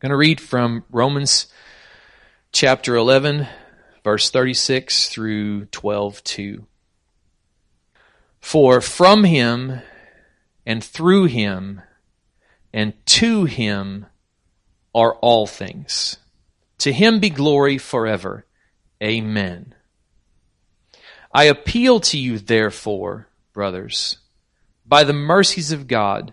Going to read from Romans chapter 11, verse 36 through 12 2. For from him and through him and to him are all things. To him be glory forever. Amen. I appeal to you, therefore, brothers, by the mercies of God,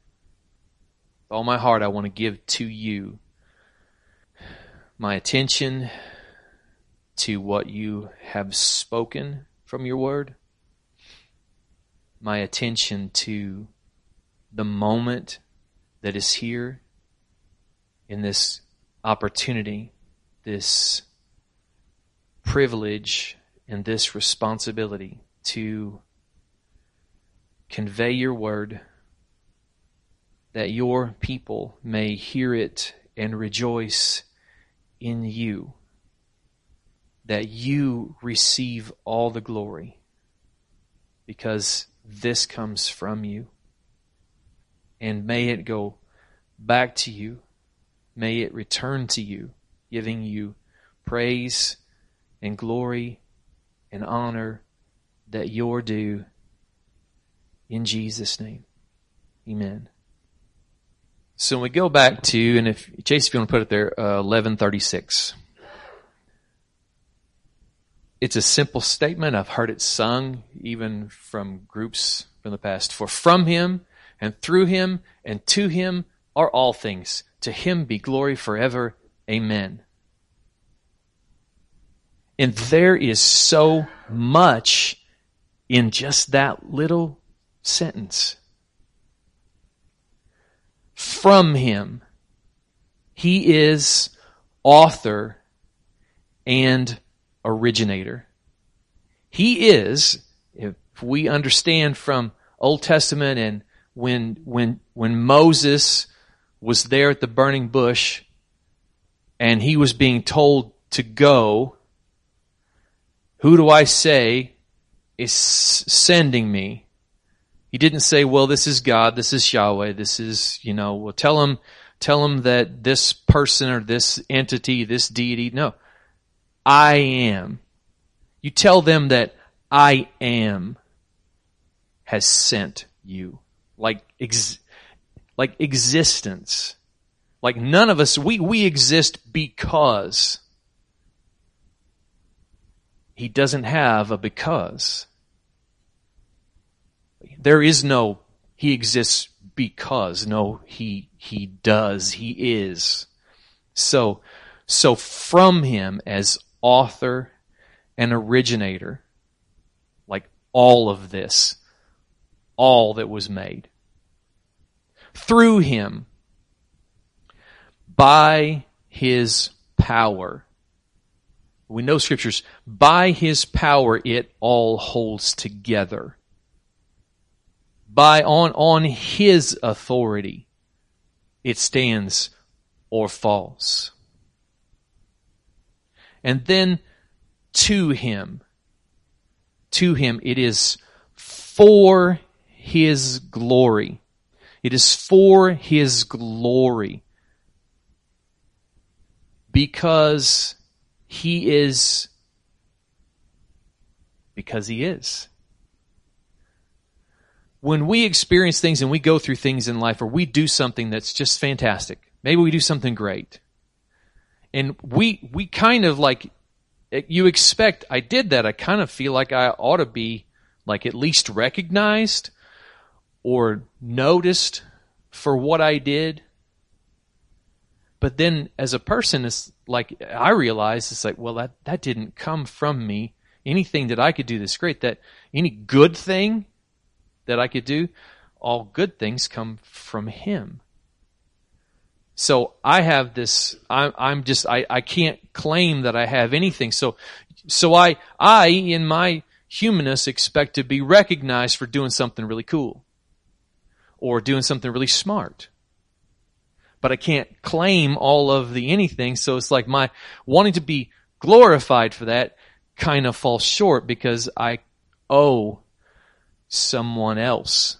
all my heart, I want to give to you my attention to what you have spoken from your word, my attention to the moment that is here in this opportunity, this privilege, and this responsibility to convey your word that your people may hear it and rejoice in you, that you receive all the glory, because this comes from you. And may it go back to you. May it return to you, giving you praise and glory and honor that you're due. In Jesus' name. Amen. So when we go back to, and if Chase, if you want to put it there, uh, eleven thirty six. It's a simple statement. I've heard it sung even from groups from the past. For from him and through him and to him are all things. To him be glory forever. Amen. And there is so much in just that little sentence from him. He is author and originator. He is, if we understand from Old Testament and when, when, when Moses was there at the burning bush and he was being told to go, who do I say is sending me? He didn't say, well, this is God, this is Yahweh, this is, you know, well, tell him, tell him that this person or this entity, this deity, no. I am. You tell them that I am has sent you. Like, ex, like existence. Like none of us, we, we exist because. He doesn't have a because. There is no he exists because. No, he he does. He is. So so from him as author and originator, like all of this, all that was made. Through him, by his power. We know scriptures, by his power it all holds together by on on his authority it stands or falls. And then to him to him it is for his glory. It is for his glory. Because he is because he is when we experience things and we go through things in life or we do something that's just fantastic, maybe we do something great. And we, we kind of like, eh, you expect, I did that. I kind of feel like I ought to be like at least recognized or noticed for what I did. But then as a person, it's like, I realize it's like, well, that, that didn't come from me. Anything that I could do that's great, that any good thing that I could do, all good things come from Him. So I have this, I'm, I'm just, I, I can't claim that I have anything. So, so I, I, in my humanness, expect to be recognized for doing something really cool. Or doing something really smart. But I can't claim all of the anything, so it's like my wanting to be glorified for that kind of falls short because I owe someone else.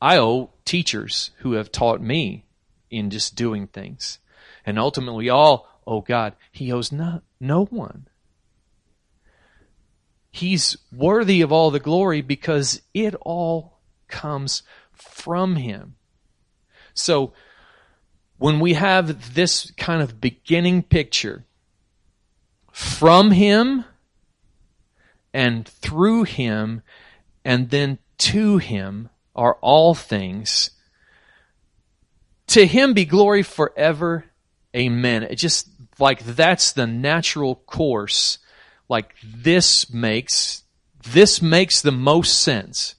I owe teachers who have taught me in just doing things. And ultimately all owe God. He owes no, no one. He's worthy of all the glory because it all comes from Him. So, when we have this kind of beginning picture from Him and through Him and then to Him are all things, to him be glory forever. Amen. It just like that's the natural course. Like this makes, this makes the most sense.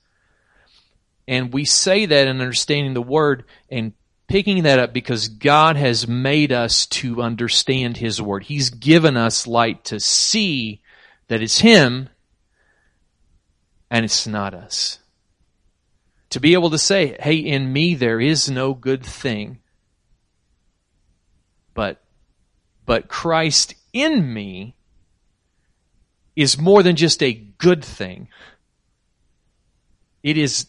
And we say that in understanding the word and picking that up because God has made us to understand His Word. He's given us light to see that it's Him and it's not us. To be able to say, hey, in me there is no good thing, but, but Christ in me is more than just a good thing. It is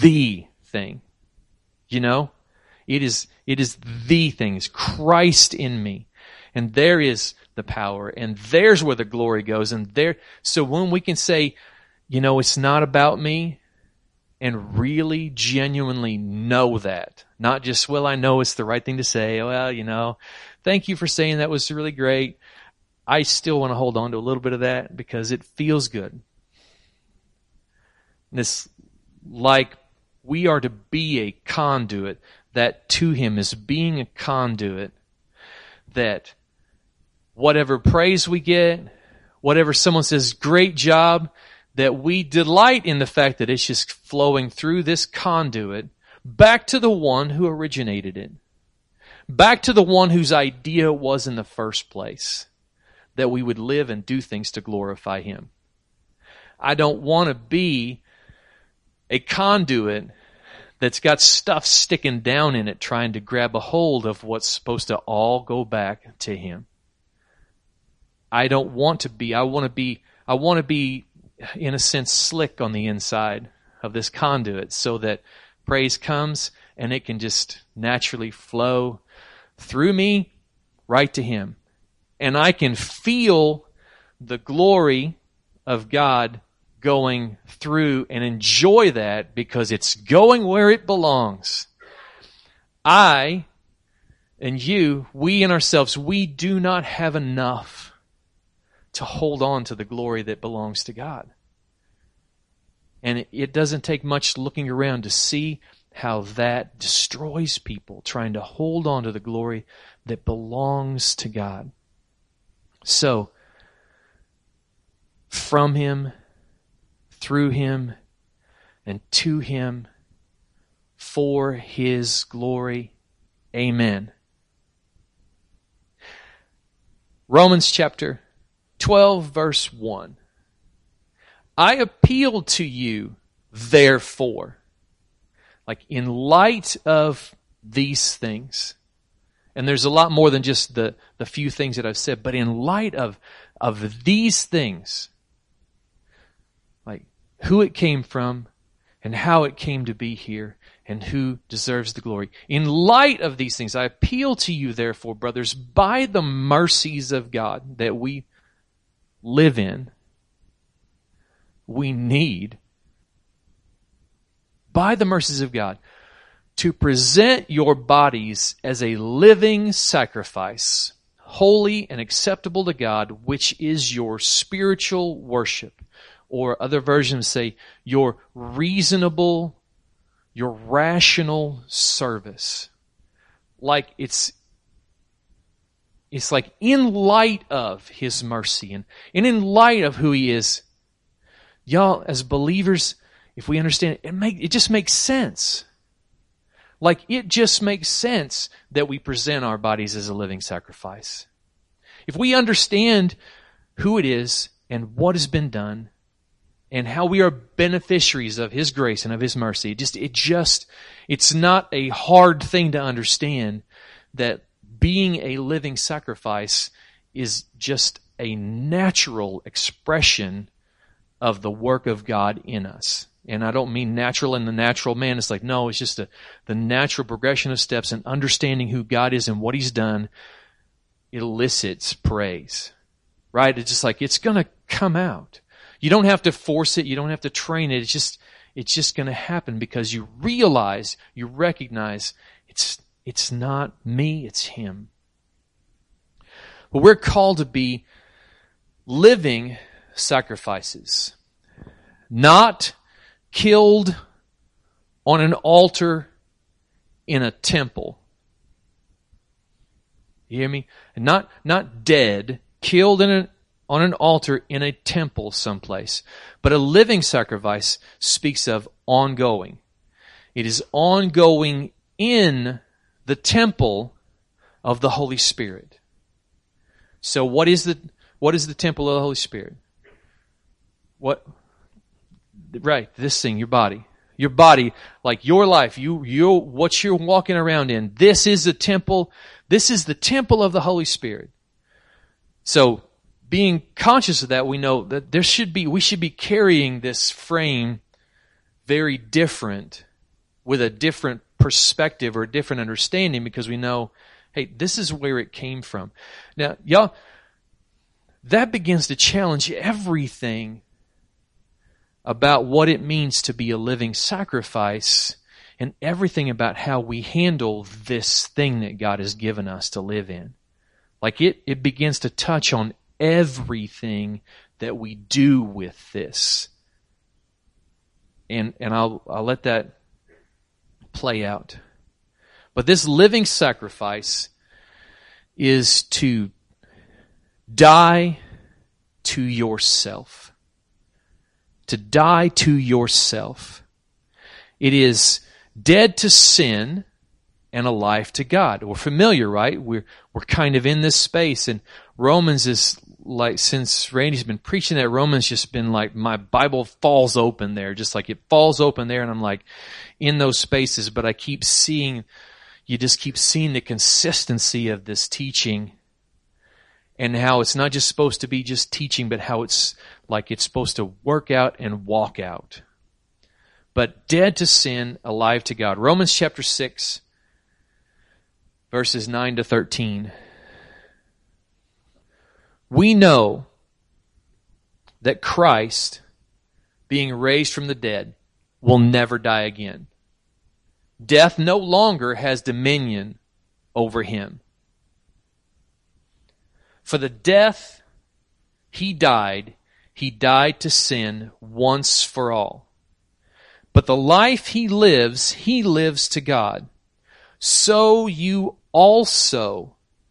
the thing. You know? It is, it is the thing. It's Christ in me. And there is the power. And there's where the glory goes. And there, so when we can say, you know, it's not about me, and really genuinely know that. Not just, well, I know it's the right thing to say. Well, you know, thank you for saying that was really great. I still want to hold on to a little bit of that because it feels good. This, like, we are to be a conduit that to Him is being a conduit that whatever praise we get, whatever someone says, great job, that we delight in the fact that it's just flowing through this conduit back to the one who originated it. Back to the one whose idea was in the first place. That we would live and do things to glorify Him. I don't want to be a conduit that's got stuff sticking down in it trying to grab a hold of what's supposed to all go back to Him. I don't want to be, I want to be, I want to be in a sense, slick on the inside of this conduit so that praise comes and it can just naturally flow through me right to Him. And I can feel the glory of God going through and enjoy that because it's going where it belongs. I and you, we and ourselves, we do not have enough to hold on to the glory that belongs to God. And it doesn't take much looking around to see how that destroys people trying to hold on to the glory that belongs to God. So, from Him, through Him, and to Him, for His glory. Amen. Romans chapter 12, verse 1. I appeal to you, therefore. Like, in light of these things, and there's a lot more than just the, the few things that I've said, but in light of, of these things, like who it came from and how it came to be here and who deserves the glory. In light of these things, I appeal to you, therefore, brothers, by the mercies of God that we live in, we need, by the mercies of God, to present your bodies as a living sacrifice, holy and acceptable to God, which is your spiritual worship. Or other versions say, your reasonable, your rational service. Like it's it's like in light of his mercy and, and in light of who he is, y'all, as believers, if we understand it, it, make, it just makes sense. like it just makes sense that we present our bodies as a living sacrifice. If we understand who it is and what has been done and how we are beneficiaries of his grace and of his mercy, it just it just it's not a hard thing to understand that being a living sacrifice is just a natural expression of the work of God in us. And I don't mean natural in the natural man. It's like, no, it's just a, the natural progression of steps and understanding who God is and what He's done elicits praise. Right? It's just like, it's gonna come out. You don't have to force it. You don't have to train it. It's just, it's just gonna happen because you realize, you recognize it's, it's not me, it's Him. But we're called to be living sacrifices. Not killed on an altar in a temple. You hear me? Not, not dead, killed in a, on an altar in a temple someplace. But a living sacrifice speaks of ongoing. It is ongoing in the temple of the Holy Spirit. So what is the what is the temple of the Holy Spirit? What right, this thing, your body. Your body, like your life, you you what you're walking around in. This is the temple. This is the temple of the Holy Spirit. So being conscious of that, we know that there should be we should be carrying this frame very different with a different perspective or a different understanding because we know, hey, this is where it came from. Now, y'all, that begins to challenge everything about what it means to be a living sacrifice and everything about how we handle this thing that God has given us to live in. Like it, it begins to touch on everything that we do with this. And, and I'll, I'll let that play out. But this living sacrifice is to die to yourself. To die to yourself. It is dead to sin and alive to God. We're familiar, right? We're, we're kind of in this space and Romans is like, since Randy's been preaching that, Romans just been like, my Bible falls open there, just like it falls open there and I'm like in those spaces, but I keep seeing, you just keep seeing the consistency of this teaching and how it's not just supposed to be just teaching, but how it's like it's supposed to work out and walk out. But dead to sin, alive to God. Romans chapter 6, verses 9 to 13. We know that Christ, being raised from the dead, will never die again. Death no longer has dominion over him. For the death he died, he died to sin once for all. But the life he lives, he lives to God. So you also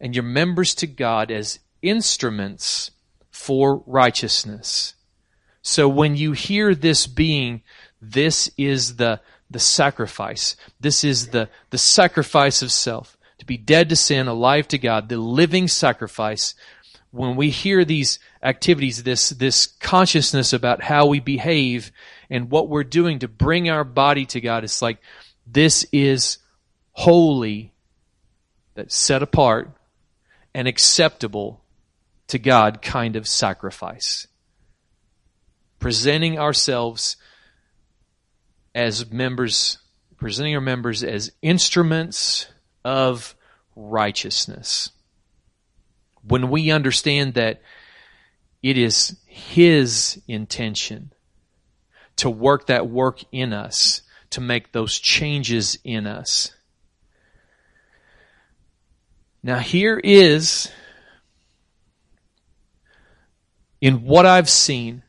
and your members to God as instruments for righteousness. So when you hear this being, this is the, the sacrifice. This is the, the sacrifice of self. To be dead to sin, alive to God, the living sacrifice when we hear these activities, this, this consciousness about how we behave and what we're doing to bring our body to God, it's like, this is holy, that's set apart and acceptable to God kind of sacrifice. Presenting ourselves as members, presenting our members as instruments of righteousness when we understand that it is His intention to work that work in us, to make those changes in us, Now, here is, in what I've seen,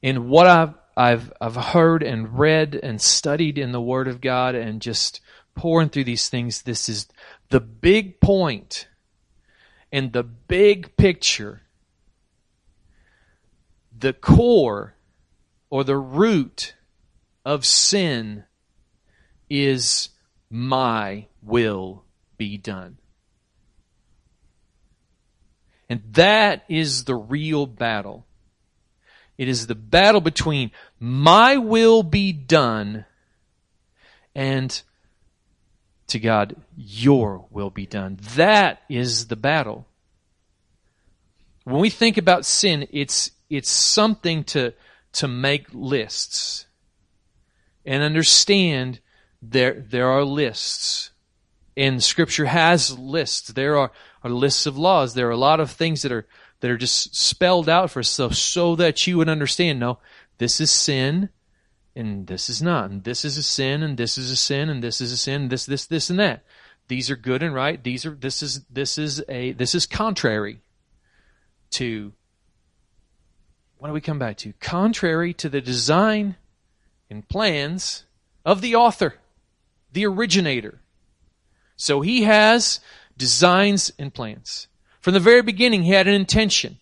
in what I've, I've, I've heard and read and studied in the Word of God and just pouring through these things, this is the big point and the big picture. The core or the root of sin is my will be done. And that is the real battle. It is the battle between my will be done and to God, your will be done. That is the battle. When we think about sin, it's, it's something to, to make lists and understand there, there are lists and scripture has lists. There are, are lists of laws. There are a lot of things that are, that are just spelled out for us so, so that you would understand, no, this is sin and this is not. And this is a sin and this is a sin and this is a sin, this, this, this and that. These are good and right. These are, this is, this is a, this is contrary to, what do we come back to? Contrary to the design and plans of the author, the originator. So he has designs and plans. From the very beginning, he had an intention.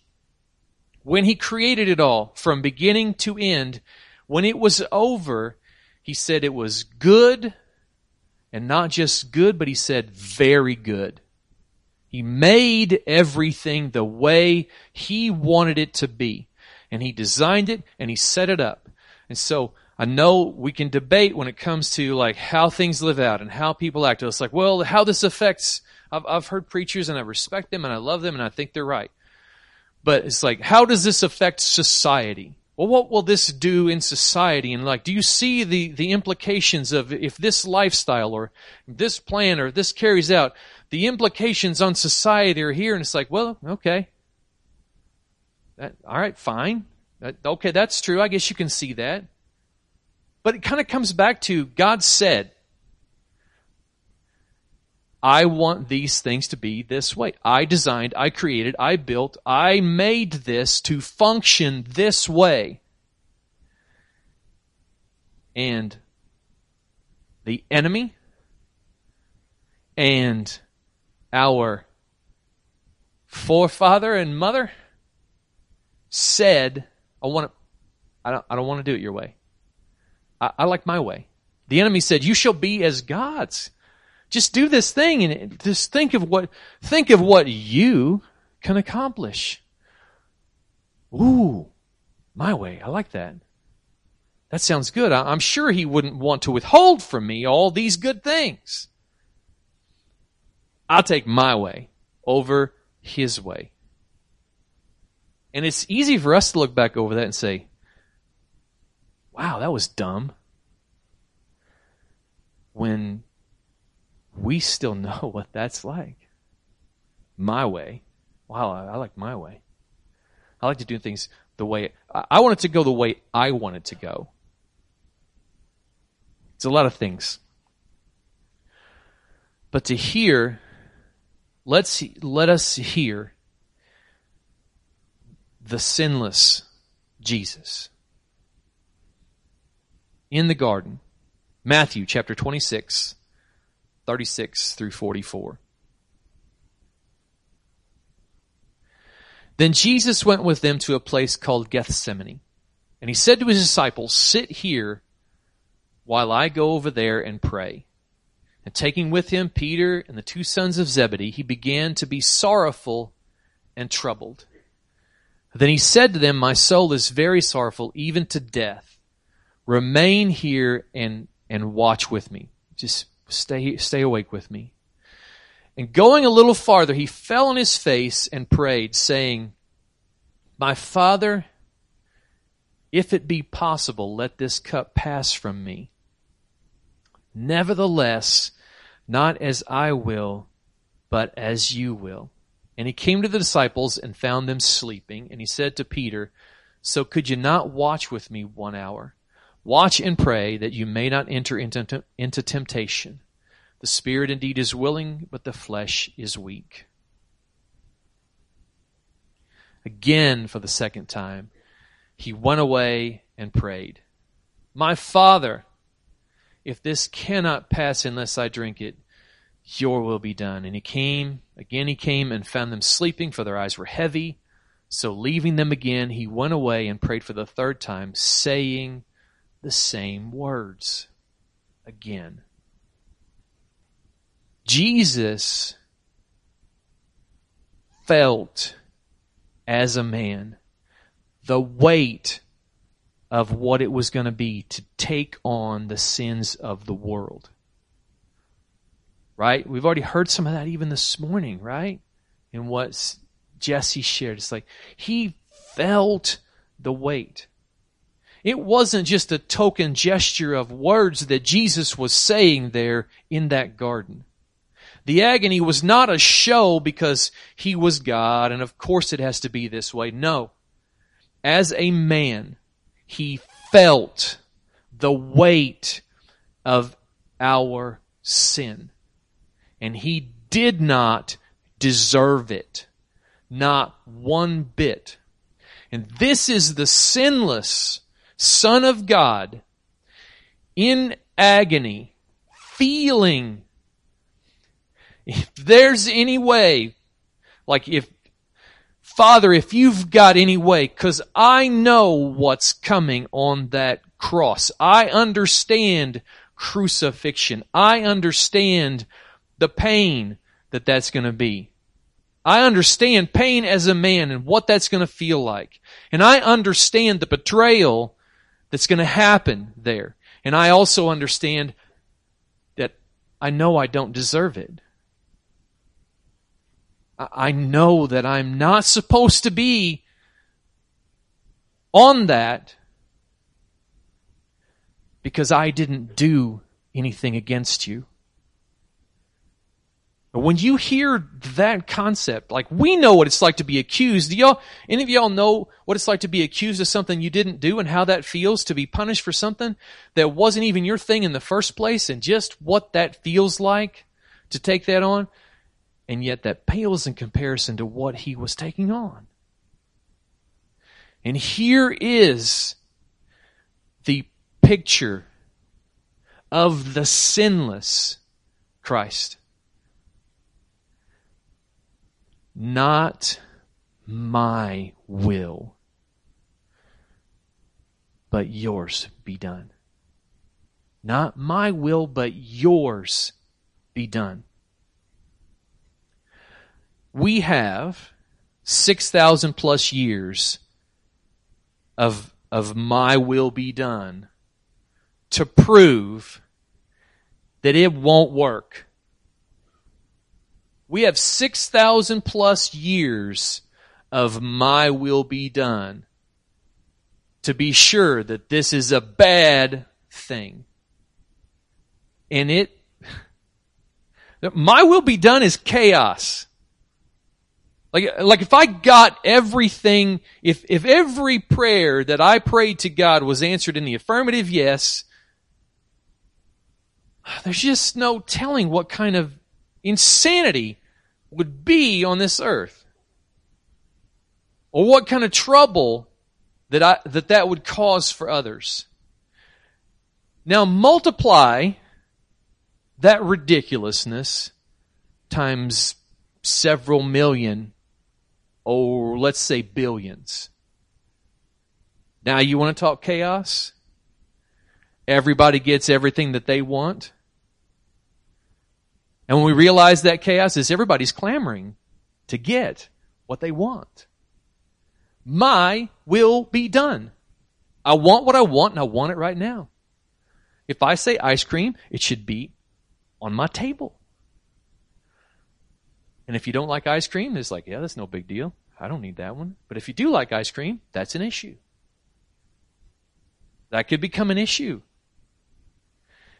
When he created it all, from beginning to end, when it was over, he said it was good, and not just good, but he said very good. He made everything the way he wanted it to be. And he designed it and he set it up. And so I know we can debate when it comes to like how things live out and how people act. It's like, well, how this affects. I've, I've heard preachers and I respect them and I love them and I think they're right. But it's like, how does this affect society? Well, what will this do in society? And like, do you see the, the implications of if this lifestyle or this plan or this carries out, the implications on society are here? And it's like, well, okay. That, all right, fine. That, okay, that's true. I guess you can see that. But it kind of comes back to God said, I want these things to be this way. I designed, I created, I built, I made this to function this way. And the enemy and our forefather and mother said, I want to, I don't, I don't want to do it your way. I, I like my way. The enemy said, you shall be as gods. Just do this thing and just think of what, think of what you can accomplish. Ooh, my way. I like that. That sounds good. I'm sure he wouldn't want to withhold from me all these good things. I'll take my way over his way. And it's easy for us to look back over that and say, wow, that was dumb. When we still know what that's like. My way. Wow, I, I like my way. I like to do things the way I, I want it to go the way I want it to go. It's a lot of things. But to hear, let's let us hear the sinless Jesus in the garden. Matthew chapter 26, 36 through 44. Then Jesus went with them to a place called Gethsemane. And he said to his disciples, Sit here while I go over there and pray. And taking with him Peter and the two sons of Zebedee, he began to be sorrowful and troubled. Then he said to them, My soul is very sorrowful, even to death. Remain here and, and watch with me. Just stay, stay awake with me. And going a little farther, he fell on his face and prayed, saying, My Father, if it be possible, let this cup pass from me. Nevertheless, not as I will, but as you will. And he came to the disciples and found them sleeping. And he said to Peter, So could you not watch with me one hour? Watch and pray that you may not enter into, into temptation. The spirit indeed is willing, but the flesh is weak. Again, for the second time, he went away and prayed, My Father, if this cannot pass unless I drink it, your will be done. And he came, again he came and found them sleeping, for their eyes were heavy. So leaving them again, he went away and prayed for the third time, saying the same words again. Jesus felt as a man the weight of what it was going to be to take on the sins of the world. Right? We've already heard some of that even this morning, right? In what Jesse shared. It's like he felt the weight. It wasn't just a token gesture of words that Jesus was saying there in that garden. The agony was not a show because he was God, and of course it has to be this way. No. As a man, he felt the weight of our sin. And he did not deserve it. Not one bit. And this is the sinless Son of God in agony, feeling if there's any way, like if, Father, if you've got any way, cause I know what's coming on that cross. I understand crucifixion. I understand the pain that that's going to be. I understand pain as a man and what that's going to feel like. And I understand the betrayal that's going to happen there. And I also understand that I know I don't deserve it. I know that I'm not supposed to be on that because I didn't do anything against you. When you hear that concept, like we know what it's like to be accused. Do y'all, any of y'all know what it's like to be accused of something you didn't do and how that feels to be punished for something that wasn't even your thing in the first place and just what that feels like to take that on? and yet that pales in comparison to what he was taking on. And here is the picture of the sinless Christ. Not my will, but yours be done. Not my will, but yours be done we have 6,000 plus years of, of my will be done to prove that it won't work. We have 6,000 plus years of my will be done to be sure that this is a bad thing. And it, my will be done is chaos. Like, like if I got everything, if, if every prayer that I prayed to God was answered in the affirmative yes, there's just no telling what kind of insanity would be on this earth. Or what kind of trouble that I, that that would cause for others. Now multiply that ridiculousness times several million or let's say billions. Now you want to talk chaos? Everybody gets everything that they want. And when we realize that chaos is everybody's clamoring to get what they want. My will be done. I want what I want and I want it right now. If I say ice cream, it should be on my table. And if you don't like ice cream, it's like, yeah, that's no big deal. I don't need that one. But if you do like ice cream, that's an issue. That could become an issue.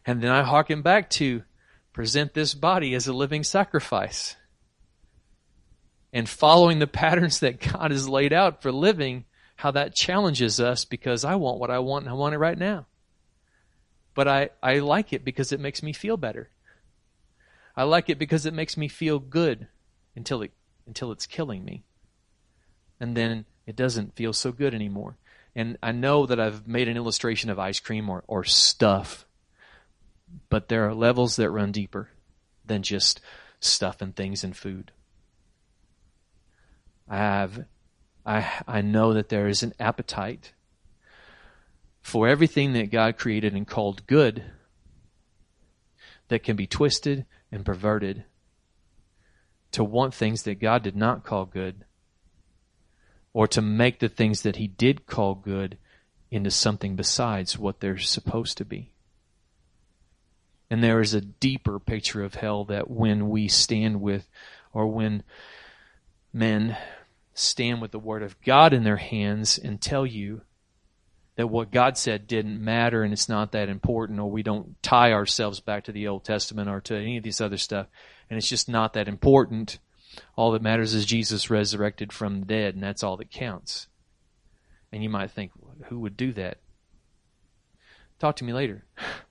And then I harken back to present this body as a living sacrifice. And following the patterns that God has laid out for living, how that challenges us because I want what I want and I want it right now. But I, I like it because it makes me feel better. I like it because it makes me feel good until it until it's killing me. And then it doesn't feel so good anymore. And I know that I've made an illustration of ice cream or, or stuff, but there are levels that run deeper than just stuff and things and food. I have I I know that there is an appetite for everything that God created and called good that can be twisted and perverted to want things that God did not call good or to make the things that he did call good into something besides what they're supposed to be. And there is a deeper picture of hell that when we stand with, or when men stand with the Word of God in their hands and tell you that what God said didn't matter and it's not that important, or we don't tie ourselves back to the Old Testament or to any of these other stuff, and it's just not that important. All that matters is Jesus resurrected from the dead, and that's all that counts. And you might think, who would do that? Talk to me later.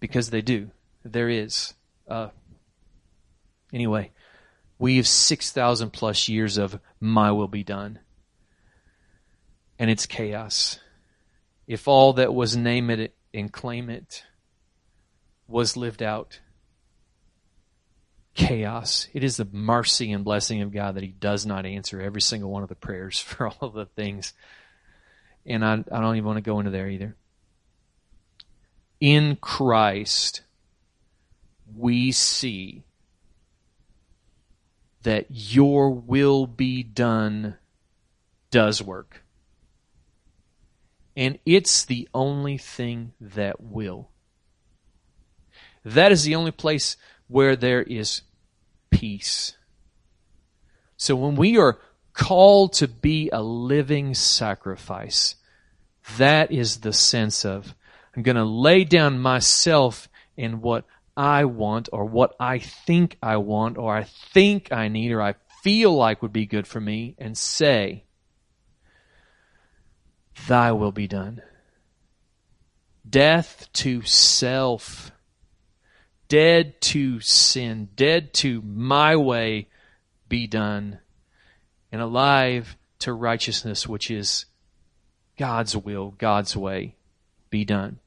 because they do. There is. Uh, anyway, we have 6,000 plus years of my will be done. And it's chaos. If all that was name it and claim it was lived out, chaos. It is the mercy and blessing of God that He does not answer every single one of the prayers for all of the things. And I, I don't even want to go into there either. In Christ, we see that your will be done does work. And it's the only thing that will. That is the only place where there is peace. So when we are called to be a living sacrifice, that is the sense of I'm going to lay down myself in what I want or what I think I want or I think I need or I feel like would be good for me and say, Thy will be done. Death to self dead to sin, dead to my way be done, and alive to righteousness, which is God's will, God's way be done.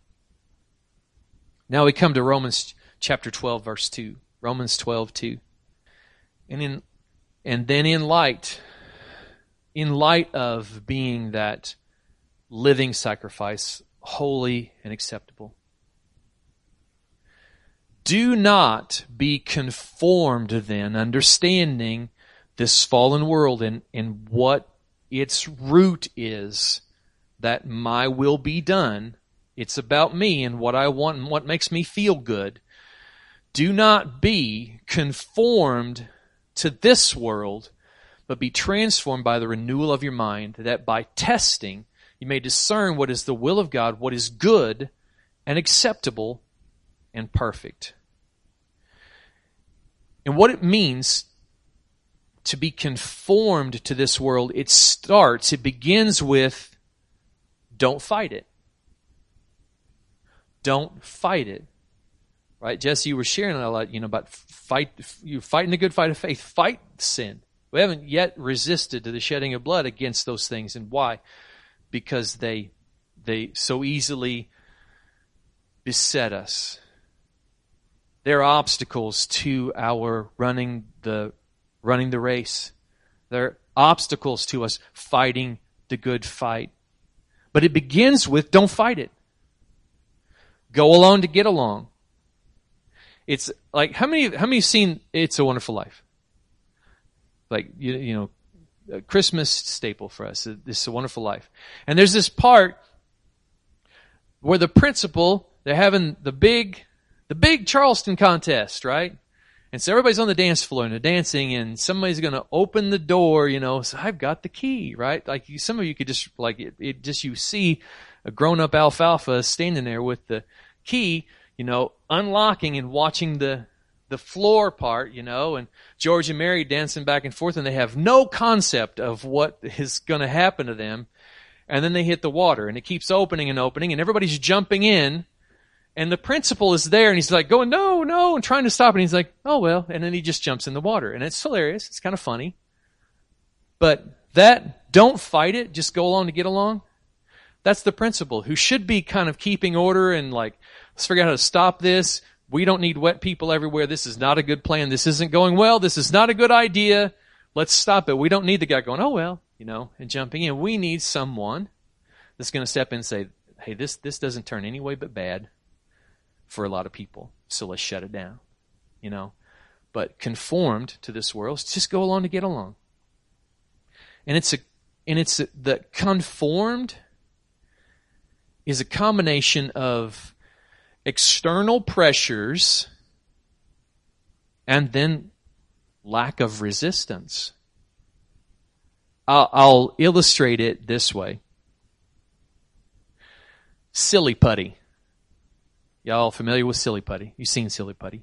Now we come to Romans chapter 12 verse 2. Romans 12 2. And in and then in light in light of being that living sacrifice holy and acceptable do not be conformed then, understanding this fallen world and, and what its root is, that my will be done. It's about me and what I want and what makes me feel good. Do not be conformed to this world, but be transformed by the renewal of your mind, that by testing you may discern what is the will of God, what is good and acceptable and perfect. And what it means to be conformed to this world, it starts, it begins with don't fight it. Don't fight it. Right? Jesse, you were sharing a lot, you know, about fight, you're fighting the good fight of faith. Fight sin. We haven't yet resisted to the shedding of blood against those things. And why? Because they, they so easily beset us. There are obstacles to our running the running the race. There are obstacles to us fighting the good fight. But it begins with don't fight it. Go along to get along. It's like how many how many seen It's a Wonderful Life? Like you you know, a Christmas staple for us. It's a Wonderful Life, and there's this part where the principal they're having the big the big Charleston contest, right? And so everybody's on the dance floor and they're dancing and somebody's going to open the door, you know, so I've got the key, right? Like you, some of you could just, like it, it just, you see a grown up alfalfa standing there with the key, you know, unlocking and watching the, the floor part, you know, and George and Mary dancing back and forth and they have no concept of what is going to happen to them. And then they hit the water and it keeps opening and opening and everybody's jumping in And the principal is there and he's like going, no, no, and trying to stop. And he's like, oh, well. And then he just jumps in the water. And it's hilarious. It's kind of funny. But that, don't fight it. Just go along to get along. That's the principal who should be kind of keeping order and like, let's figure out how to stop this. We don't need wet people everywhere. This is not a good plan. This isn't going well. This is not a good idea. Let's stop it. We don't need the guy going, oh well, you know, and jumping in. We need someone that's going to step in and say, hey, this, this doesn't turn any way but bad for a lot of people. So let's shut it down, you know. But conformed to this world, just go along to get along. And it's a, and it's a, the conformed is a combination of external pressures and then lack of resistance. I'll, I'll illustrate it this way. Silly putty. Y'all familiar with silly putty? You've seen silly putty.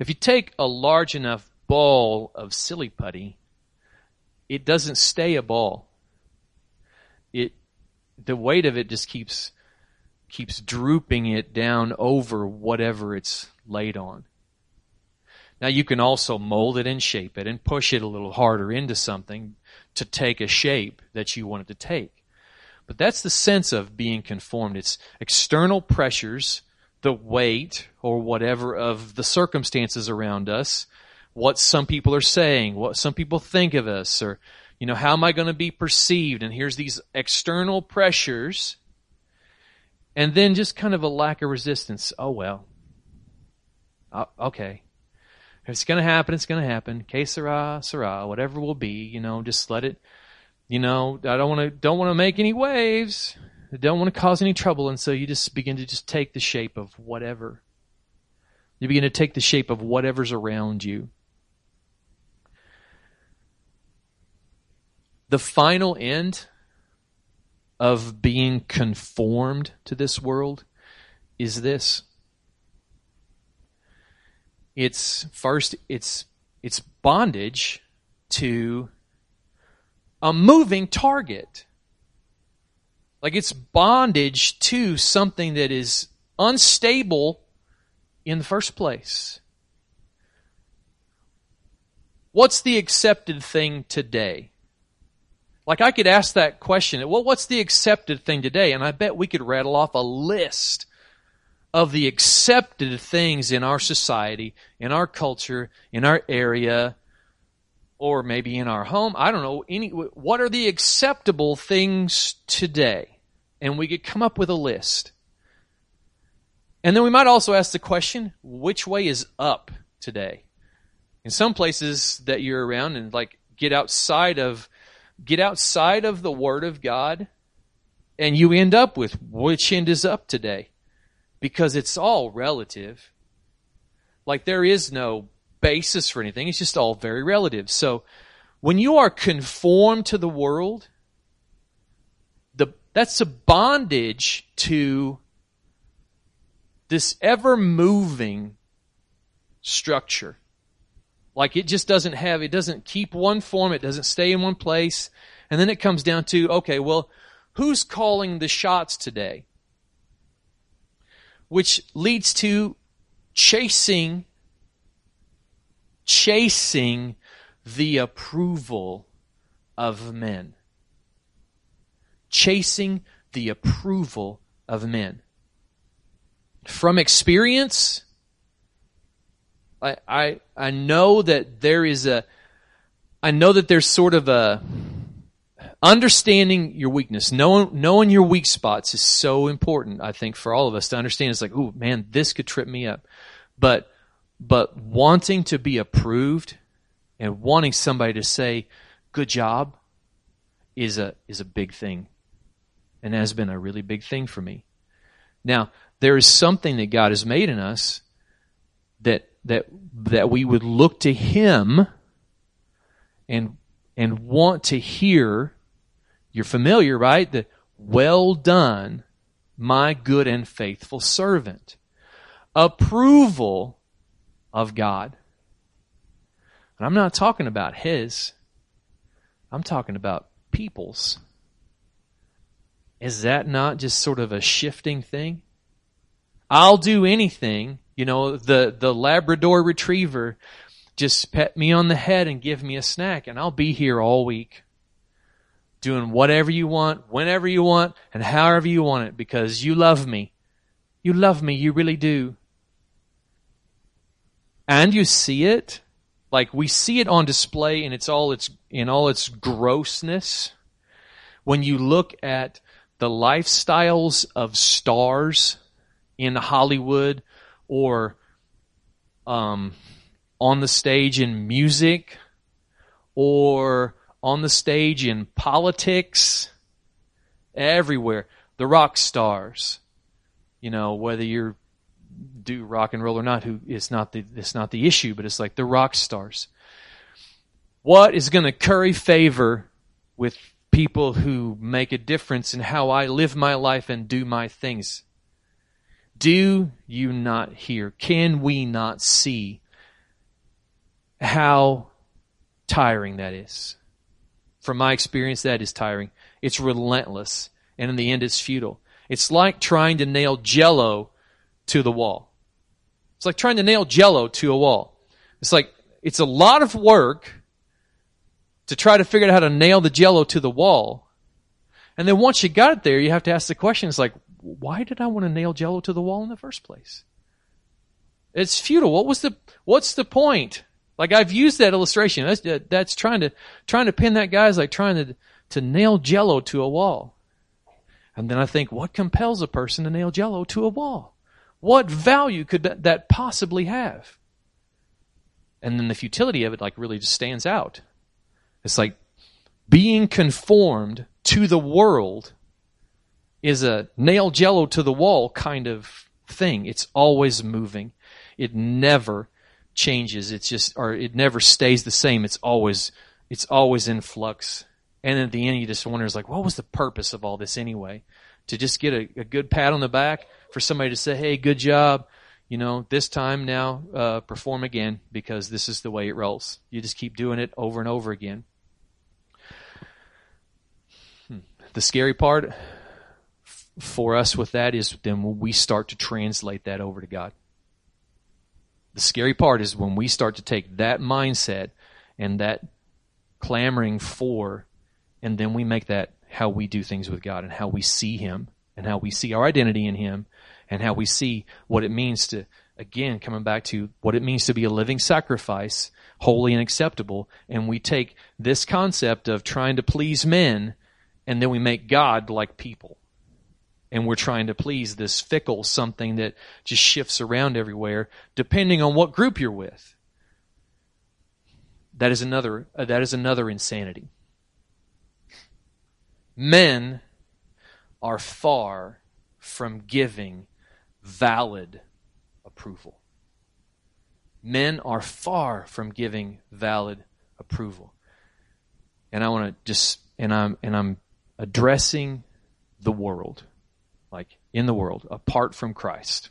If you take a large enough ball of silly putty, it doesn't stay a ball. It the weight of it just keeps keeps drooping it down over whatever it's laid on. Now you can also mold it and shape it and push it a little harder into something to take a shape that you want it to take. But that's the sense of being conformed. It's external pressures, the weight or whatever of the circumstances around us, what some people are saying, what some people think of us, or, you know, how am I going to be perceived? And here's these external pressures. And then just kind of a lack of resistance. Oh, well. Uh, okay. If it's going to happen, it's going to happen. Que sera, sera, whatever will be, you know, just let it, you know, I don't want to, don't want to make any waves. I don't want to cause any trouble. And so you just begin to just take the shape of whatever. You begin to take the shape of whatever's around you. The final end of being conformed to this world is this it's first it's it's bondage to a moving target. Like it's bondage to something that is unstable in the first place. What's the accepted thing today? Like I could ask that question, well, what's the accepted thing today? And I bet we could rattle off a list of the accepted things in our society, in our culture, in our area, or maybe in our home. I don't know any what are the acceptable things today? And we could come up with a list. And then we might also ask the question, which way is up today? In some places that you're around and like get outside of get outside of the word of God and you end up with which end is up today because it's all relative. Like there is no basis for anything. It's just all very relative. So when you are conformed to the world, the, that's a bondage to this ever moving structure. Like it just doesn't have, it doesn't keep one form, it doesn't stay in one place. And then it comes down to, okay, well, who's calling the shots today? which leads to chasing chasing the approval of men chasing the approval of men from experience I, I I know that there is a I know that there's sort of a understanding your weakness, knowing, knowing your weak spots is so important, I think, for all of us to understand. It's like, oh man, this could trip me up. But, but wanting to be approved and wanting somebody to say, good job is a, is a big thing and has been a really big thing for me. Now, there is something that God has made in us that, that, that we would look to Him and, and want to hear you're familiar, right? The well done, my good and faithful servant. Approval of God. And I'm not talking about his. I'm talking about people's. Is that not just sort of a shifting thing? I'll do anything. You know, the, the Labrador retriever, just pet me on the head and give me a snack and I'll be here all week. Doing whatever you want, whenever you want, and however you want it because you love me. You love me, you really do. And you see it, like we see it on display in its all its in all its grossness when you look at the lifestyles of stars in Hollywood or um, on the stage in music or on the stage in politics, everywhere. The rock stars, you know, whether you're do rock and roll or not, who is not the it's not the issue, but it's like the rock stars. What is going to curry favor with people who make a difference in how I live my life and do my things? Do you not hear? Can we not see how tiring that is? From my experience, that is tiring. It's relentless, and in the end, it's futile. It's like trying to nail jello to the wall. It's like trying to nail jello to a wall. It's like, it's a lot of work to try to figure out how to nail the jello to the wall. And then once you got it there, you have to ask the question, it's like, why did I want to nail jello to the wall in the first place? It's futile. What was the, what's the point? Like I've used that illustration. That's, that's trying to, trying to pin that guy is like trying to, to nail jello to a wall. And then I think, what compels a person to nail jello to a wall? What value could that, that possibly have? And then the futility of it like really just stands out. It's like being conformed to the world is a nail jello to the wall kind of thing. It's always moving. It never changes. It's just, or it never stays the same. It's always, it's always in flux. And at the end, you just wonder, like, what was the purpose of all this anyway? To just get a, a good pat on the back? for somebody to say, hey, good job. You know, this time now, uh, perform again because this is the way it rolls. You just keep doing it over and over again. Hmm. The scary part for us with that is then when we start to translate that over to God. The scary part is when we start to take that mindset and that clamoring for, and then we make that how we do things with God and how we see Him and how we see our identity in Him and how we see what it means to, again, coming back to what it means to be a living sacrifice, holy and acceptable. And we take this concept of trying to please men and then we make God like people. And we're trying to please this fickle something that just shifts around everywhere depending on what group you're with. That is another, uh, that is another insanity. Men are far from giving valid approval. Men are far from giving valid approval. And I want to just and I'm and I'm addressing the world. In the world apart from Christ.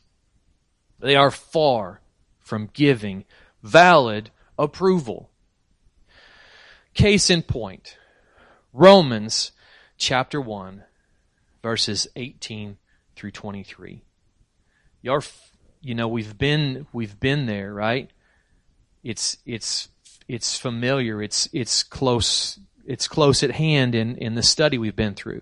They are far from giving valid approval. Case in point. Romans chapter 1 verses 18 through 23 you you know we've been we've been there right it's it's it's familiar it's it's close it's close at hand in in the study we've been through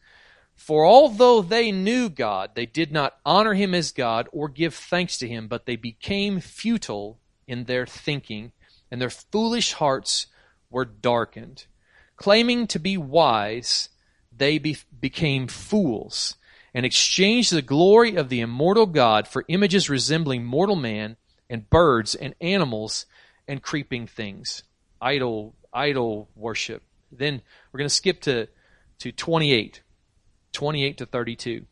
For although they knew God, they did not honor him as God or give thanks to him, but they became futile in their thinking, and their foolish hearts were darkened. Claiming to be wise, they be- became fools and exchanged the glory of the immortal God for images resembling mortal man and birds and animals and creeping things. Idol, idol worship. Then we're going to skip to, to 28, 28 to 32.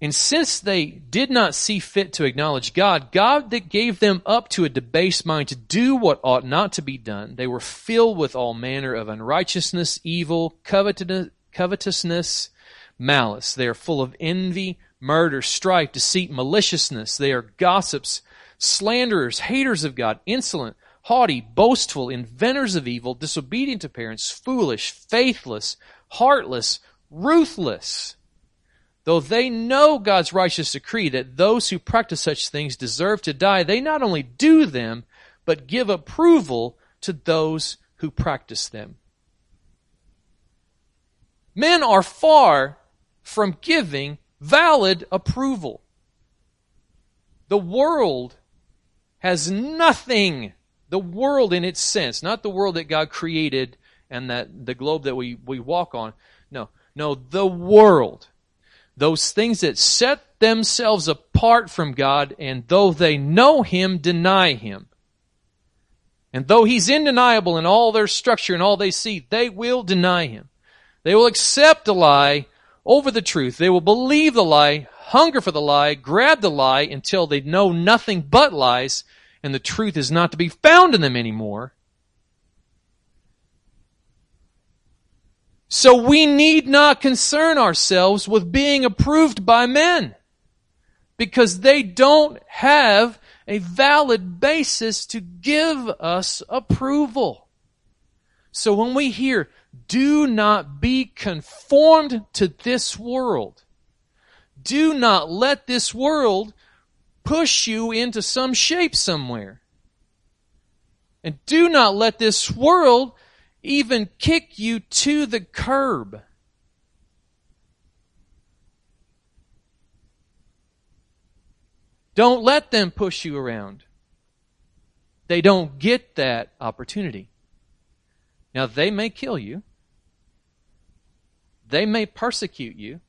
And since they did not see fit to acknowledge God, God that gave them up to a debased mind to do what ought not to be done, they were filled with all manner of unrighteousness, evil, covetousness, malice. They are full of envy, murder, strife, deceit, maliciousness. They are gossips, slanderers, haters of God, insolent, haughty, boastful, inventors of evil, disobedient to parents, foolish, faithless, heartless, ruthless. Though they know God's righteous decree that those who practice such things deserve to die, they not only do them, but give approval to those who practice them. Men are far from giving valid approval. The world has nothing, the world in its sense, not the world that God created and that the globe that we, we walk on. No, no, the world those things that set themselves apart from God, and though they know Him, deny Him. And though He's undeniable in all their structure and all they see, they will deny Him. They will accept a lie over the truth. They will believe the lie, hunger for the lie, grab the lie until they know nothing but lies, and the truth is not to be found in them anymore. So we need not concern ourselves with being approved by men because they don't have a valid basis to give us approval. So when we hear, do not be conformed to this world, do not let this world push you into some shape somewhere. And do not let this world even kick you to the curb. Don't let them push you around. They don't get that opportunity. Now, they may kill you, they may persecute you.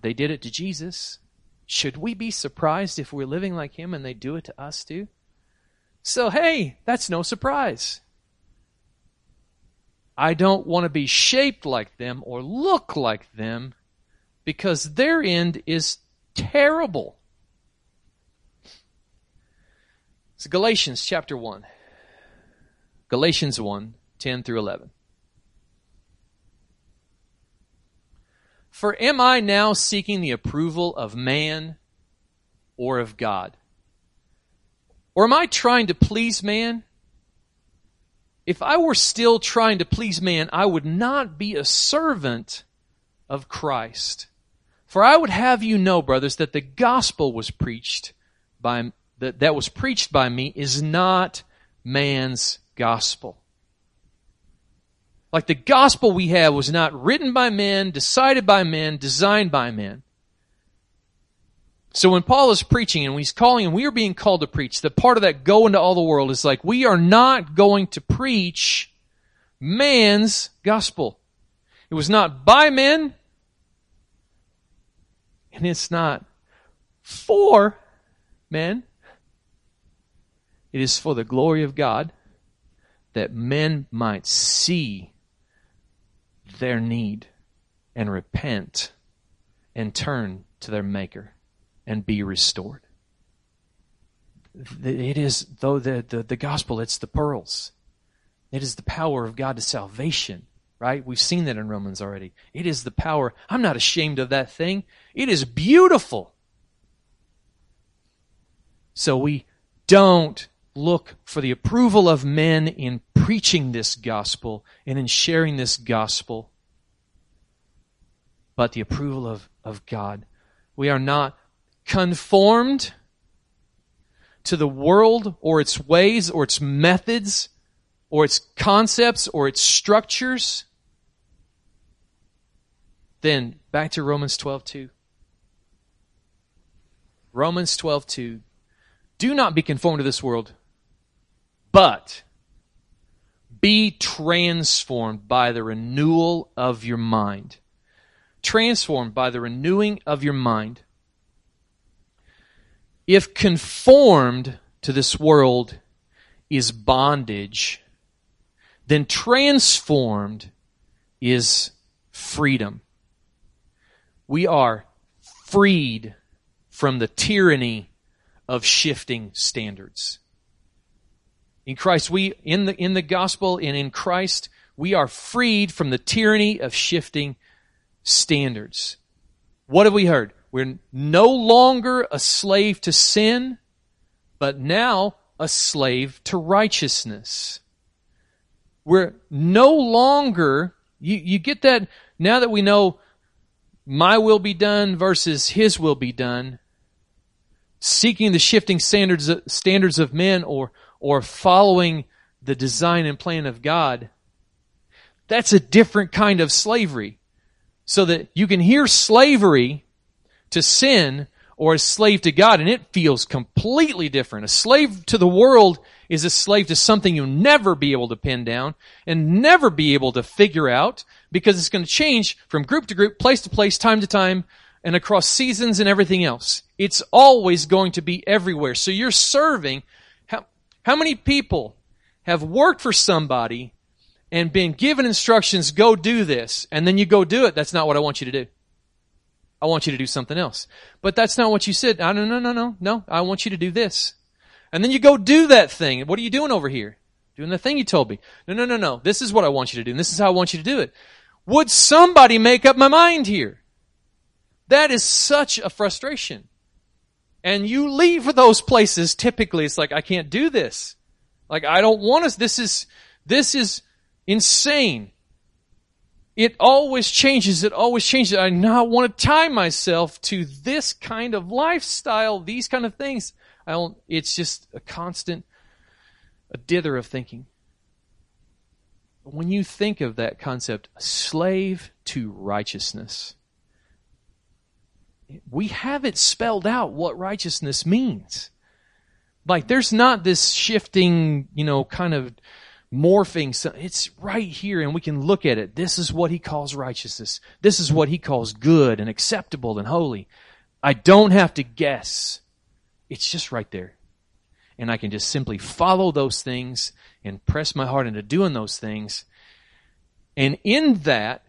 They did it to Jesus. Should we be surprised if we're living like him and they do it to us too? So, hey, that's no surprise. I don't want to be shaped like them or look like them because their end is terrible. So Galatians chapter 1. Galatians 1, 10 through 11. For am I now seeking the approval of man or of God? Or am I trying to please man? If I were still trying to please man, I would not be a servant of Christ. For I would have you know, brothers, that the gospel was preached by that, that was preached by me is not man's gospel. Like the gospel we have was not written by men, decided by men, designed by men. So when Paul is preaching and he's calling and we are being called to preach, the part of that go into all the world is like we are not going to preach man's gospel. It was not by men and it's not for men. It is for the glory of God that men might see their need and repent and turn to their maker and be restored. It is, though the, the, the gospel, it's the pearls. It is the power of God to salvation, right? We've seen that in Romans already. It is the power. I'm not ashamed of that thing. It is beautiful. So we don't look for the approval of men in preaching this gospel and in sharing this gospel, but the approval of, of God. We are not conformed to the world or its ways or its methods or its concepts or its structures, then back to Romans 12:2. Romans 12:2. Do not be conformed to this world, but be transformed by the renewal of your mind. Transformed by the renewing of your mind if conformed to this world is bondage, then transformed is freedom. we are freed from the tyranny of shifting standards. In Christ, we, in the, in the gospel and in Christ, we are freed from the tyranny of shifting standards. What have we heard? We're no longer a slave to sin, but now a slave to righteousness. We're no longer, you, you get that now that we know my will be done versus his will be done, seeking the shifting standards, standards of men or, or following the design and plan of God, that's a different kind of slavery. So that you can hear slavery to sin or a slave to God, and it feels completely different. A slave to the world is a slave to something you'll never be able to pin down and never be able to figure out because it's going to change from group to group, place to place, time to time, and across seasons and everything else. It's always going to be everywhere. So you're serving. How, how many people have worked for somebody and been given instructions, go do this, and then you go do it? That's not what I want you to do. I want you to do something else. But that's not what you said. No, no, no, no, no, no. I want you to do this. And then you go do that thing. What are you doing over here? Doing the thing you told me. No, no, no, no. This is what I want you to do. And this is how I want you to do it. Would somebody make up my mind here? That is such a frustration. And you leave those places typically. It's like, I can't do this. Like, I don't want to, this is, this is insane. It always changes. It always changes. I now want to tie myself to this kind of lifestyle, these kind of things. I don't, it's just a constant, a dither of thinking. When you think of that concept, slave to righteousness, we have it spelled out what righteousness means. Like there's not this shifting, you know, kind of morphing. It's right here and we can look at it. This is what he calls righteousness. This is what he calls good and acceptable and holy. I don't have to guess. It's just right there. And I can just simply follow those things and press my heart into doing those things. And in that,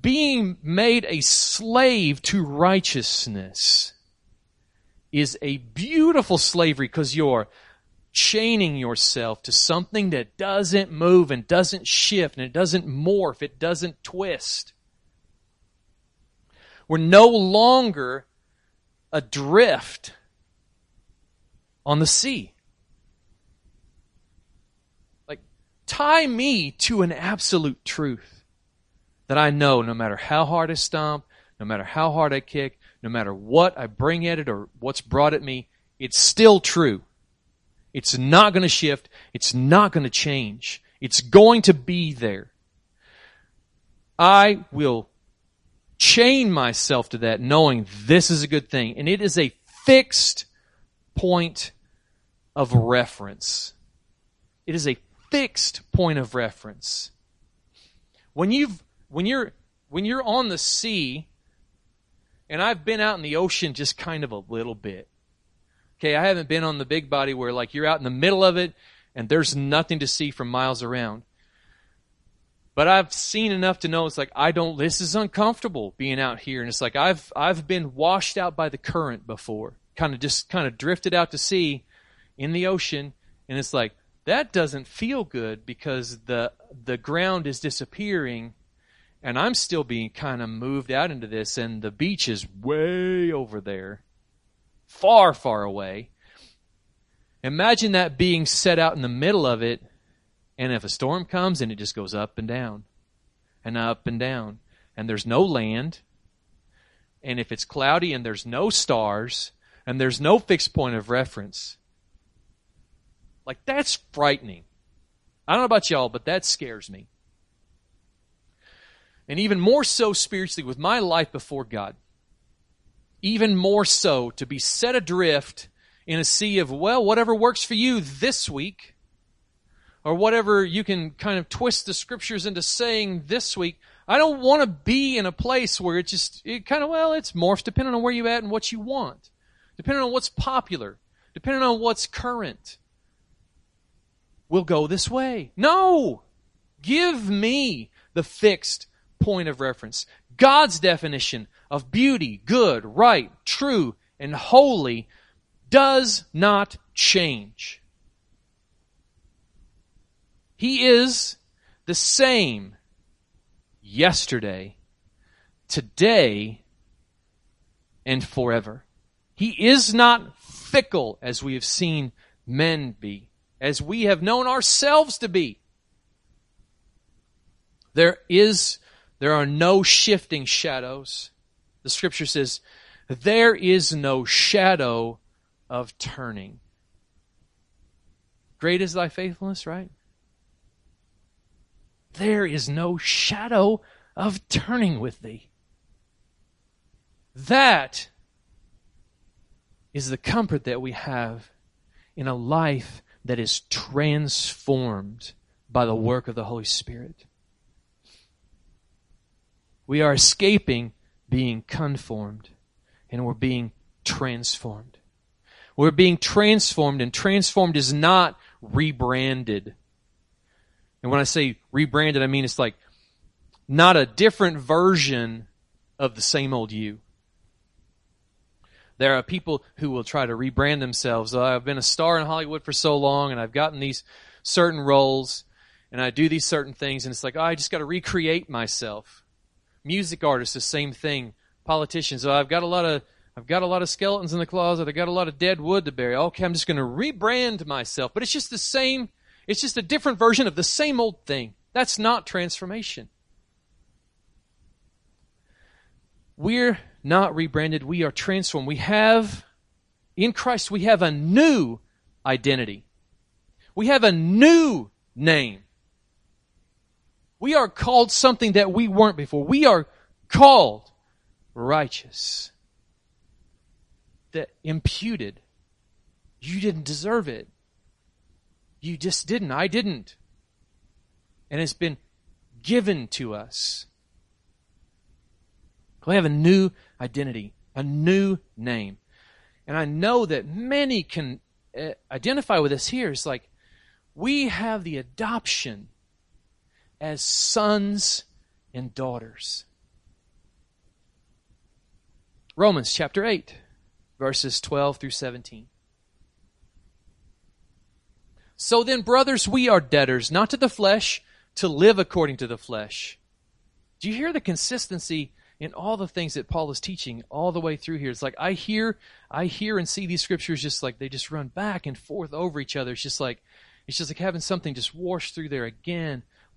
being made a slave to righteousness is a beautiful slavery because you're chaining yourself to something that doesn't move and doesn't shift and it doesn't morph, it doesn't twist. We're no longer adrift on the sea. Like, tie me to an absolute truth that I know no matter how hard I stomp, no matter how hard I kick, no matter what I bring at it or what's brought at me, it's still true. It's not going to shift. It's not going to change. It's going to be there. I will chain myself to that knowing this is a good thing. And it is a fixed point of reference. It is a fixed point of reference. When you've, when you're, when you're on the sea, and I've been out in the ocean just kind of a little bit. Okay, I haven't been on the big body where like you're out in the middle of it and there's nothing to see from miles around. But I've seen enough to know it's like I don't this is uncomfortable being out here and it's like I've I've been washed out by the current before. Kind of just kind of drifted out to sea in the ocean and it's like that doesn't feel good because the the ground is disappearing and I'm still being kind of moved out into this and the beach is way over there far, far away. Imagine that being set out in the middle of it, and if a storm comes and it just goes up and down, and up and down, and there's no land, and if it's cloudy and there's no stars, and there's no fixed point of reference, like that's frightening. I don't know about y'all, but that scares me. And even more so spiritually with my life before God even more so to be set adrift in a sea of, well, whatever works for you this week, or whatever you can kind of twist the scriptures into saying this week. I don't want to be in a place where it just, it kind of, well, it's morphed depending on where you're at and what you want, depending on what's popular, depending on what's current. We'll go this way. No! Give me the fixed point of reference. God's definition of beauty, good, right, true, and holy does not change. He is the same yesterday, today, and forever. He is not fickle as we have seen men be, as we have known ourselves to be. There is, there are no shifting shadows. The scripture says, there is no shadow of turning. Great is thy faithfulness, right? There is no shadow of turning with thee. That is the comfort that we have in a life that is transformed by the work of the Holy Spirit. We are escaping being conformed and we're being transformed. We're being transformed, and transformed is not rebranded. And when I say rebranded, I mean it's like not a different version of the same old you. There are people who will try to rebrand themselves. Oh, I've been a star in Hollywood for so long, and I've gotten these certain roles, and I do these certain things, and it's like, oh, I just got to recreate myself. Music artists, the same thing. Politicians, I've got a lot of I've got a lot of skeletons in the closet. I've got a lot of dead wood to bury. Okay, I'm just going to rebrand myself. But it's just the same. It's just a different version of the same old thing. That's not transformation. We're not rebranded. We are transformed. We have, in Christ, we have a new identity. We have a new name. We are called something that we weren't before. We are called righteous. That imputed. You didn't deserve it. You just didn't. I didn't. And it's been given to us. We have a new identity, a new name. And I know that many can uh, identify with us here. It's like we have the adoption as sons and daughters. Romans chapter 8, verses 12 through 17. So then, brothers, we are debtors, not to the flesh, to live according to the flesh. Do you hear the consistency in all the things that Paul is teaching all the way through here. It's like I hear, I hear and see these scriptures just like they just run back and forth over each other. It's just like, it's just like having something just washed through there again,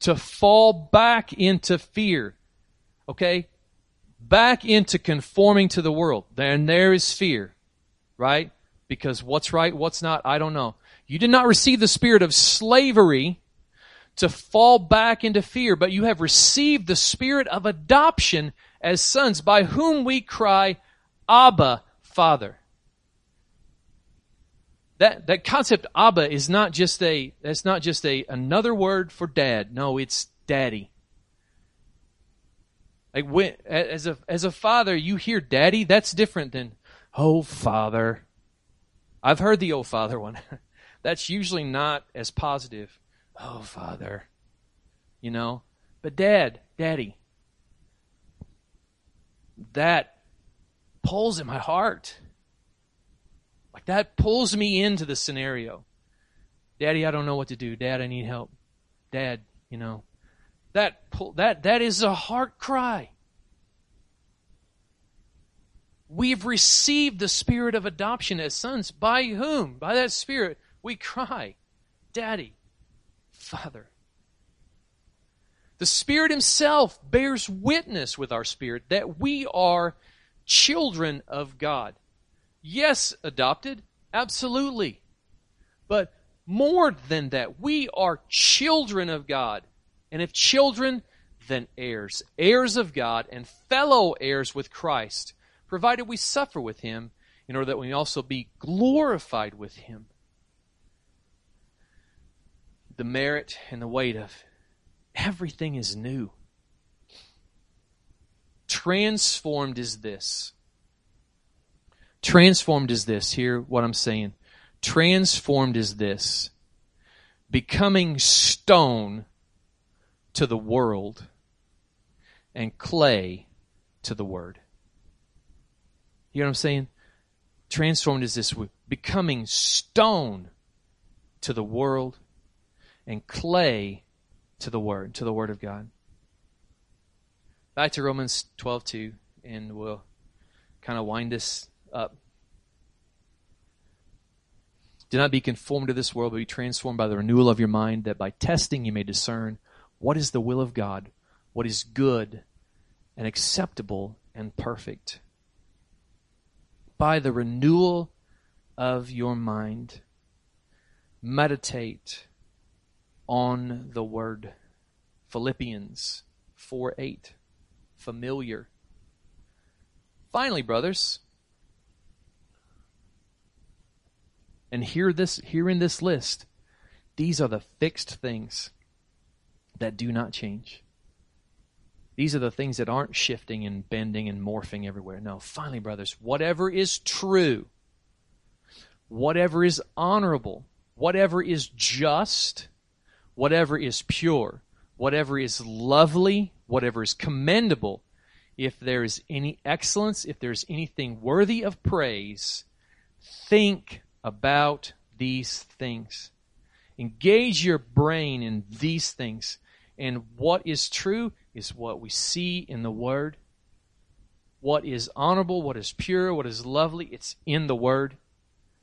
to fall back into fear. Okay? Back into conforming to the world. Then there is fear. Right? Because what's right, what's not, I don't know. You did not receive the spirit of slavery to fall back into fear, but you have received the spirit of adoption as sons, by whom we cry, Abba, Father. That, that concept Abba is not just a, that's not just a, another word for dad. No, it's daddy. Like when, as a, as a father, you hear daddy, that's different than, oh father. I've heard the oh father one. that's usually not as positive. Oh, Father. You know? But Dad, Daddy, that pulls at my heart. That pulls me into the scenario. Daddy, I don't know what to do. Dad, I need help. Dad, you know. That pull, that that is a heart cry. We've received the spirit of adoption as sons. By whom? By that spirit we cry, Daddy. Father. The Spirit Himself bears witness with our spirit that we are children of God. Yes, adopted, absolutely. But more than that, we are children of God. And if children, then heirs, heirs of God and fellow heirs with Christ, provided we suffer with him in order that we also be glorified with him. The merit and the weight of everything is new. Transformed is this. Transformed is this. Hear what I'm saying. Transformed is this. Becoming stone to the world and clay to the word. You know what I'm saying? Transformed is this becoming stone to the world and clay to the word, to the word of God. Back to Romans 12:2 and we'll kind of wind this up. Do not be conformed to this world, but be transformed by the renewal of your mind, that by testing you may discern what is the will of God, what is good and acceptable and perfect. By the renewal of your mind, meditate on the word. Philippians 4 8. Familiar. Finally, brothers, and hear this here in this list, these are the fixed things that do not change. These are the things that aren't shifting and bending and morphing everywhere. No, finally, brothers, whatever is true, whatever is honorable, whatever is just, whatever is pure, whatever is lovely, whatever is commendable, if there is any excellence, if there's anything worthy of praise, think about these things. Engage your brain in these things. And what is true is what we see in the Word. What is honorable, what is pure, what is lovely, it's in the Word.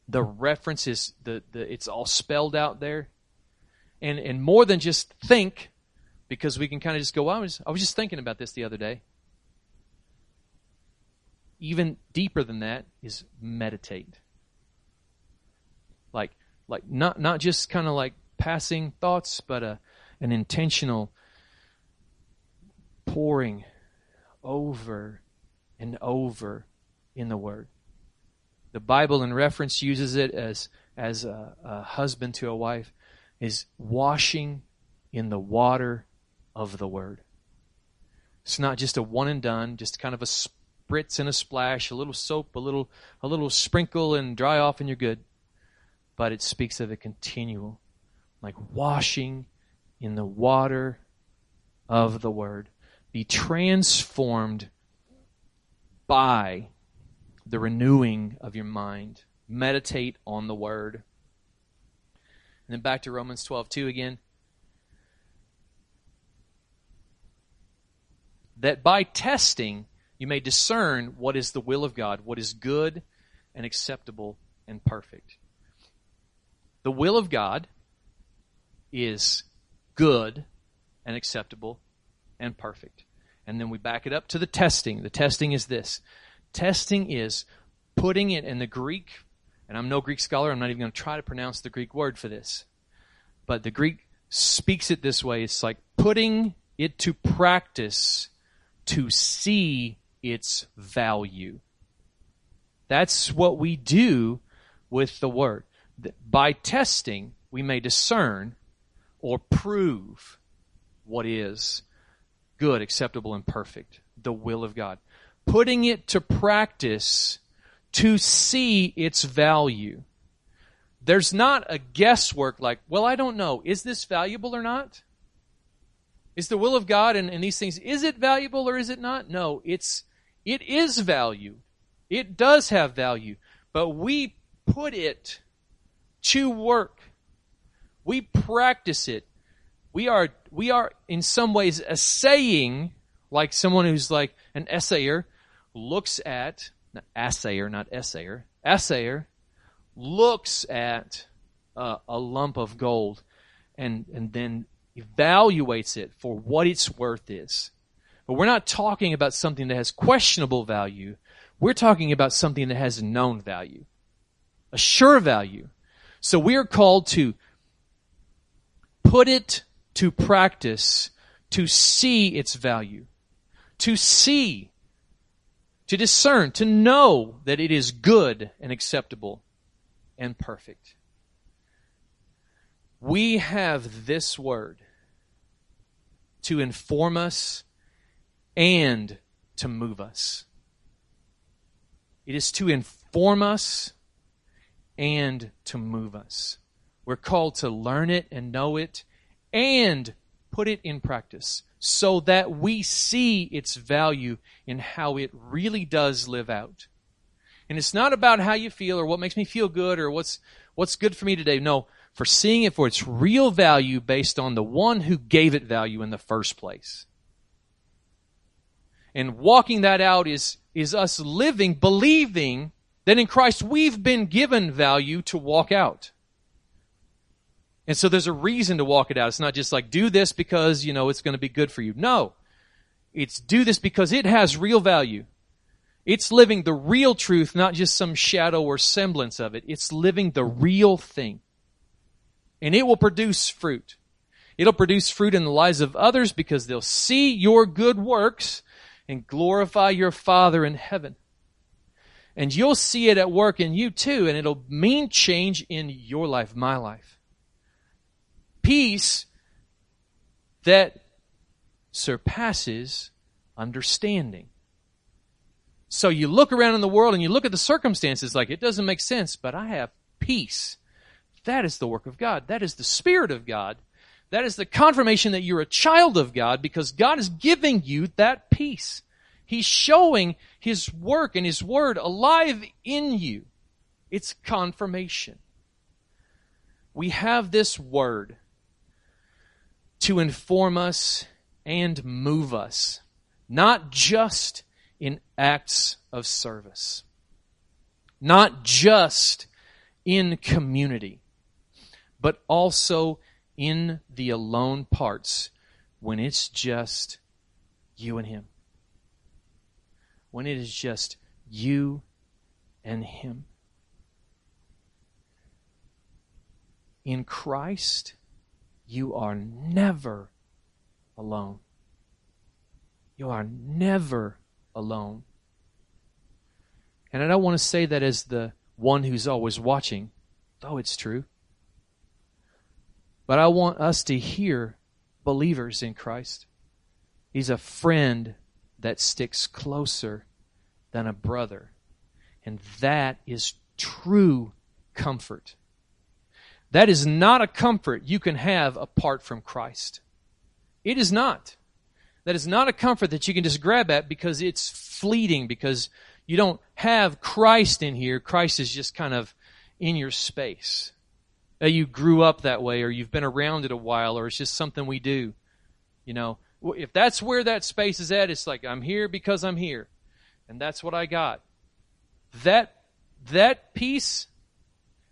The reference is the, the it's all spelled out there. And and more than just think, because we can kind of just go, I was I was just thinking about this the other day. Even deeper than that is meditate. Like not not just kind of like passing thoughts, but a an intentional pouring over and over in the Word. The Bible, in reference, uses it as as a, a husband to a wife, is washing in the water of the Word. It's not just a one and done, just kind of a spritz and a splash, a little soap, a little a little sprinkle and dry off and you're good. But it speaks of a continual, like washing in the water of the Word. Be transformed by the renewing of your mind. Meditate on the Word. And then back to Romans 12, 2 again. That by testing you may discern what is the will of God, what is good and acceptable and perfect. The will of God is good and acceptable and perfect. And then we back it up to the testing. The testing is this. Testing is putting it in the Greek, and I'm no Greek scholar, I'm not even going to try to pronounce the Greek word for this. But the Greek speaks it this way. It's like putting it to practice to see its value. That's what we do with the word. By testing, we may discern or prove what is good, acceptable, and perfect, the will of God. Putting it to practice to see its value. There's not a guesswork like, well, I don't know, is this valuable or not? Is the will of God and, and these things, is it valuable or is it not? No, it's, it is value. It does have value. But we put it to work we practice it. We are, we are in some ways assaying, like someone who's like an essayer looks at, assayer, not essayer, assayer looks at uh, a lump of gold and, and then evaluates it for what its worth is. But we're not talking about something that has questionable value. We're talking about something that has known value, a sure value. So we are called to put it to practice to see its value, to see, to discern, to know that it is good and acceptable and perfect. We have this word to inform us and to move us. It is to inform us and to move us. We're called to learn it and know it and put it in practice so that we see its value in how it really does live out. And it's not about how you feel or what makes me feel good or what's, what's good for me today. No, for seeing it for its real value based on the one who gave it value in the first place. And walking that out is, is us living, believing that in Christ we've been given value to walk out. And so there's a reason to walk it out. It's not just like do this because, you know, it's going to be good for you. No. It's do this because it has real value. It's living the real truth, not just some shadow or semblance of it. It's living the real thing. And it will produce fruit. It'll produce fruit in the lives of others because they'll see your good works and glorify your Father in heaven. And you'll see it at work in you too, and it'll mean change in your life, my life. Peace that surpasses understanding. So you look around in the world and you look at the circumstances like it doesn't make sense, but I have peace. That is the work of God. That is the Spirit of God. That is the confirmation that you're a child of God because God is giving you that peace. He's showing His work and His Word alive in you. It's confirmation. We have this Word to inform us and move us, not just in acts of service, not just in community, but also in the alone parts when it's just you and Him when it is just you and Him. In Christ, you are never alone. You are never alone. And I don't want to say that as the one who's always watching, though it's true. But I want us to hear believers in Christ. He's a friend that sticks closer than a brother. And that is true comfort. That is not a comfort you can have apart from Christ. It is not. That is not a comfort that you can just grab at because it's fleeting, because you don't have Christ in here. Christ is just kind of in your space. You grew up that way, or you've been around it a while, or it's just something we do. You know, if that's where that space is at, it's like I'm here because I'm here, and that's what I got. That that peace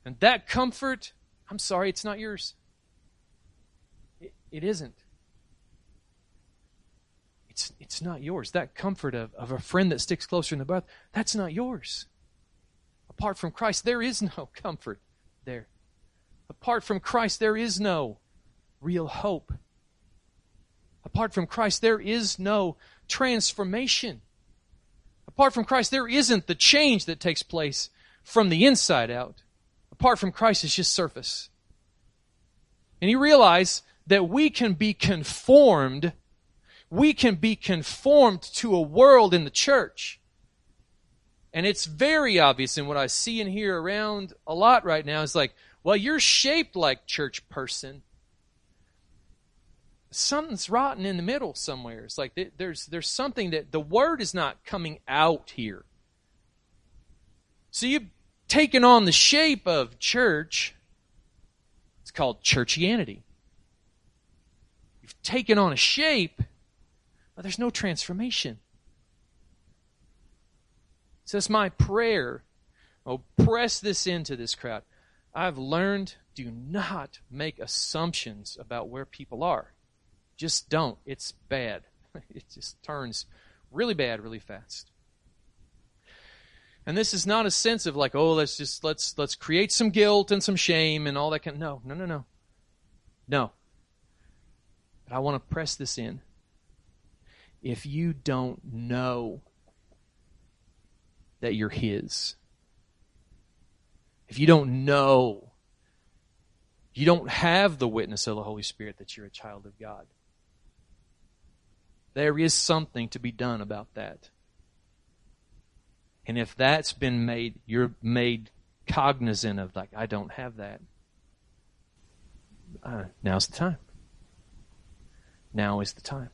and that comfort, I'm sorry, it's not yours. It, it isn't. It's it's not yours. That comfort of, of a friend that sticks closer in the breath, that's not yours. Apart from Christ, there is no comfort there. Apart from Christ, there is no real hope. Apart from Christ, there is no transformation. Apart from Christ, there isn't the change that takes place from the inside out. Apart from Christ, it's just surface. And you realize that we can be conformed, we can be conformed to a world in the church. And it's very obvious in what I see and hear around a lot right now. It's like, well, you're shaped like church person something's rotten in the middle somewhere. It's like there's there's something that the word is not coming out here. So you've taken on the shape of church. It's called churchianity. You've taken on a shape, but there's no transformation. So it's my prayer. Oh, press this into this crowd. I've learned do not make assumptions about where people are. Just don't. It's bad. It just turns really bad really fast. And this is not a sense of like, oh, let's just let's let's create some guilt and some shame and all that kind. No, no, no, no, no. But I want to press this in if you don't know that you're His, if you don't know, you don't have the witness of the Holy Spirit that you're a child of God. There is something to be done about that. And if that's been made, you're made cognizant of, like, I don't have that. Uh, now's the time. Now is the time.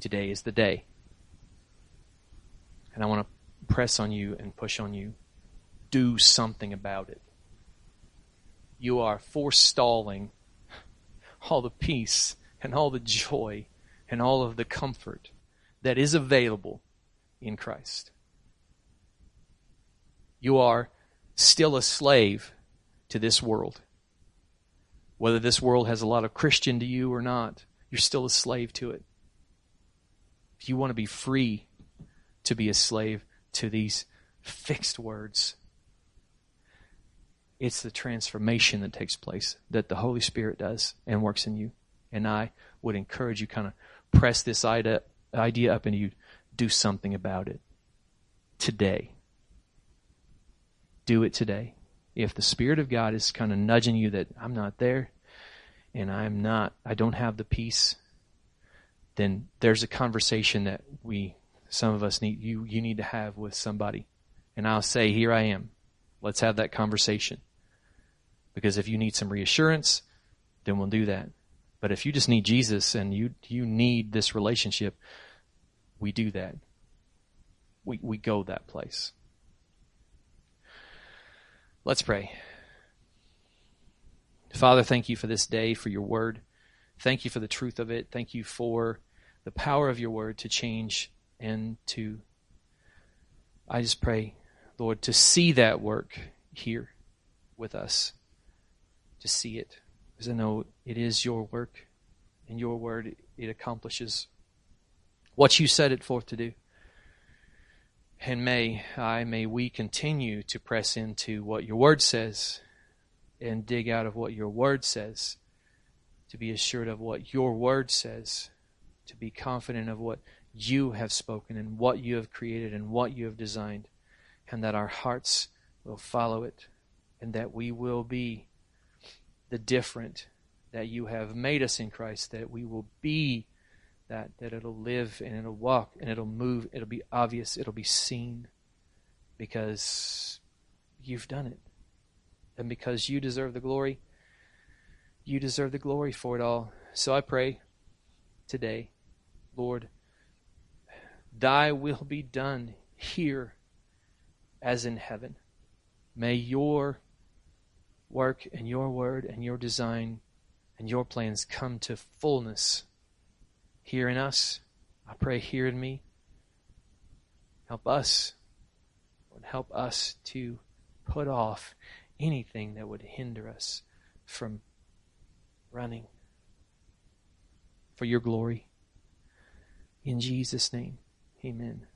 Today is the day. And I want to press on you and push on you. Do something about it. You are forestalling all the peace and all the joy and all of the comfort that is available in Christ. You are still a slave to this world. Whether this world has a lot of Christian to you or not, you're still a slave to it. If you want to be free to be a slave to these fixed words, it's the transformation that takes place that the Holy Spirit does and works in you. And I would encourage you kind of press this idea, idea up and you do something about it today. Do it today. If the Spirit of God is kind of nudging you that I'm not there and I'm not, I don't have the peace, then there's a conversation that we, some of us need, you, you need to have with somebody. And I'll say, here I am. Let's have that conversation. Because if you need some reassurance, then we'll do that. But if you just need Jesus and you you need this relationship, we do that. We we go that place. Let's pray. Father, thank you for this day, for your word. Thank you for the truth of it. Thank you for the power of your word to change and to I just pray, Lord, to see that work here with us. To see it because I know it is your work and your word, it accomplishes what you set it forth to do. And may I, may we continue to press into what your word says and dig out of what your word says, to be assured of what your word says, to be confident of what you have spoken and what you have created and what you have designed, and that our hearts will follow it, and that we will be the different that you have made us in Christ, that we will be that, that it'll live and it'll walk and it'll move, it'll be obvious, it'll be seen because you've done it. And because you deserve the glory, you deserve the glory for it all. So I pray today, Lord, thy will be done here as in heaven. May your work and your word and your design and your plans come to fullness here in us. I pray here in me. Help us. Lord, help us to put off anything that would hinder us from running for your glory. In Jesus' name, amen.